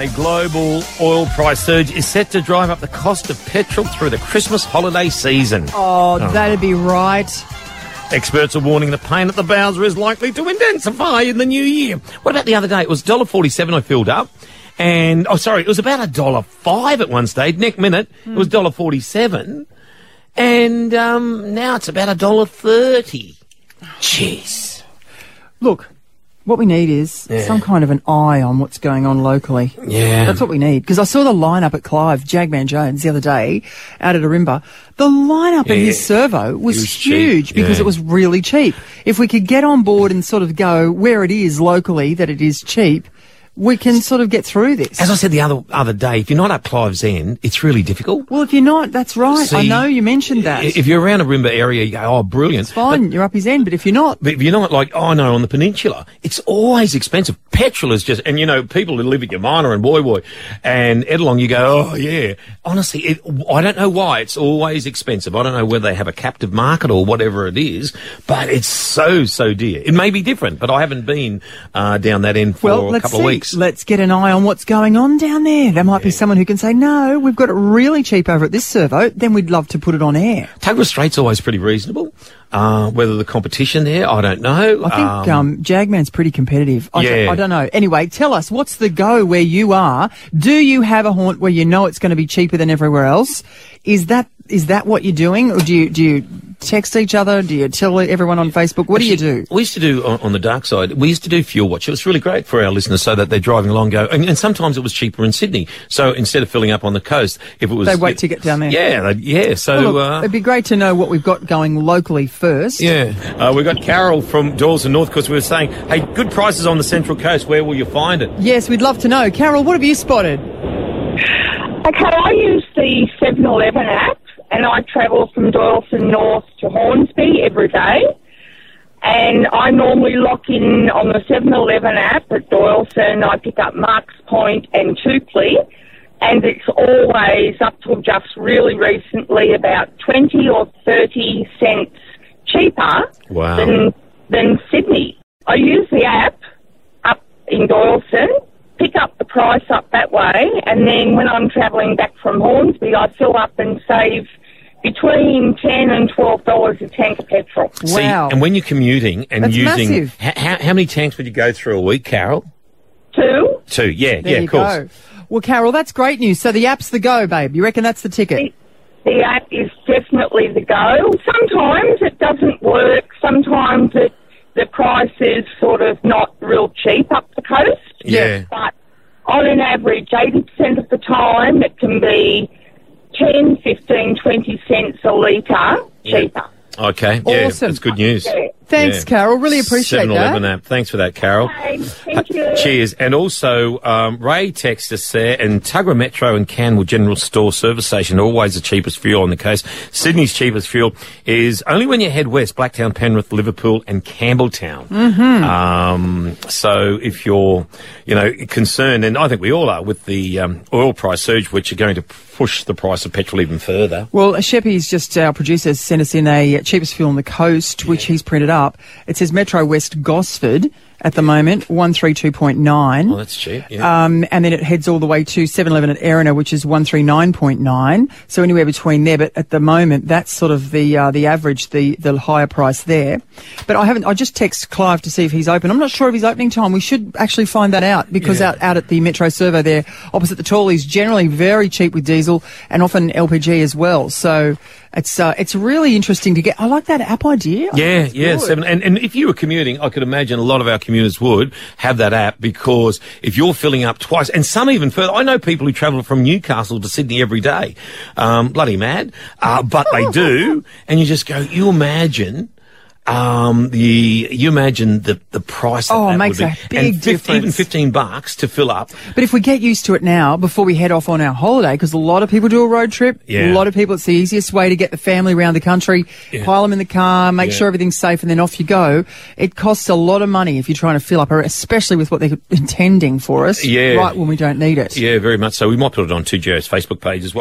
A global oil price surge is set to drive up the cost of petrol through the Christmas holiday season. Oh, that'd be right. Experts are warning the pain at the Bowser is likely to intensify in the new year. What about the other day? It was $1.47 I filled up. And, oh, sorry, it was about a dollar five at one stage. Next minute, it was dollar forty-seven, and um, now it's about a dollar thirty. Jeez. Look, what we need is Yeah. some kind of an eye on what's going on locally. Yeah. That's what we need. Because I saw the lineup at Clive, Jagman Jones, the other day out at Ourimbah. The lineup in Yeah. his servo was, was cheap, huge because yeah. it was really cheap. If we could get on board and sort of go where it is locally that it is cheap, we can sort of get through this. As I said the other other day, if you're not up Clive's End, it's really difficult. well, if you're not, that's right. I know you mentioned that. If you're around Ourimbah area, you go, oh, brilliant. it's fine. you're up his end. But if you're not, But if you're not like, oh no, on the peninsula, it's always expensive. Petrol is just, and you know, people who live at Umina and Woy Woy and Ettalong, you go, oh yeah. Honestly, it, I don't know why it's always expensive. I don't know whether they have a captive market or whatever it is, but it's so, so dear. It may be different, but I haven't been uh, down that end for well, a couple see. of weeks. Let's get an eye on what's going on down there. There might be someone who can say, no, we've got it really cheap over at this servo. Then we'd love to put it on air. Tuggerah Strait's always pretty reasonable. Uh, whether the competition there, I don't know. I think um, Jagman's pretty competitive. I, Yeah. I don't know. Anyway, tell us what's the go where you are. Do you have a haunt where you know it's going to be cheaper than everywhere else? Is that is that what you're doing, or do you do you text each other? Do you tell everyone on Facebook? What do you do? We used to do on, on the dark side. We used to do fuel watch. It was really great for our listeners, so that they're driving along, go, and, and sometimes it was cheaper in Sydney. So instead of filling up on the coast, if it was, They wait to get down there. Yeah, they- yeah. So Well, look, uh, it'd be great to know what we've got going locally first. yeah, uh, we've got Carol from Doyalson North because we were saying, hey, good prices on the Central Coast. Where will you find it? Yes, we'd love to know. Carol, what have you spotted? Okay, I use the 7 Eleven app and I travel from Doyalson North to Hornsby every day. And I normally lock in on the 7 Eleven app at Doyalson. I pick up Marks Point and Toukley. And it's always up till just really recently about 20 or 30 cents cheaper Wow. than, than Sydney. I use the app up in Doyleson, pick up the price up that way, and then when I'm travelling back from Hornsby, I fill up and save between ten and twelve dollars a tank of petrol. See, Wow. and when you're commuting and That's using, massive. h- how, how many tanks would you go through a week, Carol? Two, Two. Yeah, There yeah, of course. go. Well, Carol, that's great news. So the app's the go, babe. You reckon that's the ticket? the app is definitely the go. Sometimes it doesn't work. Sometimes it, the price is sort of not real cheap up the coast. Yeah. But on an average, 80% of the time, it can be 10, 15, 20 cents a litre cheaper. Okay. Yeah, Awesome. that's good news. Thanks, Yeah. Carol. Really appreciate 7-Eleven that. app. Thanks for that, Carol. Okay, thank you. Cheers. And also, um, Ray texted us there, and Tuggerah Metro and Canmore General Store Service Station always the cheapest fuel on the coast. Sydney's cheapest fuel is only when you head west, Blacktown, Penrith, Liverpool, and Campbelltown. Mm-hmm. Um, so if you're, you know, concerned, and I think we all are, with the um, oil price surge, which are going to push the price of petrol even further. Well, Sheppy's just, our producer, sent us in a cheapest fuel on the coast, which he's printed up. It says Metro West Gosford at the moment, 132.9. Oh, that's cheap. Yeah. Um, and then it heads all the way to 7-Eleven at Erina, which is 139.9. So anywhere between there. But at the moment, that's sort of the, uh, the average, the, the higher price there. But I haven't, I just text Clive to see if he's open. I'm not sure of his opening time. We should actually find that out because Yeah. out, out at the Metro Servo there, opposite the Tallies, generally very cheap with diesel and often LPG as well. So it's, uh, it's really interesting to get. I like that app idea. Yeah, yeah, good. seven. And, and if you were commuting, I could imagine a lot of our commuters would have that app because if you're filling up twice, and some even further, I know people who travel from Newcastle to Sydney every day. Um, bloody mad. Uh, but they do. And you just go, you imagine. Um, the you imagine the the price. That Oh, it makes would be. a big and fif- Even fifteen bucks to fill up. But if we get used to it now, before we head off on our holiday, because a lot of people do a road trip, Yeah. a lot of people, it's the easiest way to get the family around the country, Yeah. pile them in the car, make Yeah. sure everything's safe, and then off you go. It costs a lot of money if you're trying to fill up, especially with what they're intending for us, Yeah. right when we don't need it. Yeah, very much so. We might put it on 2GO's Facebook page as well.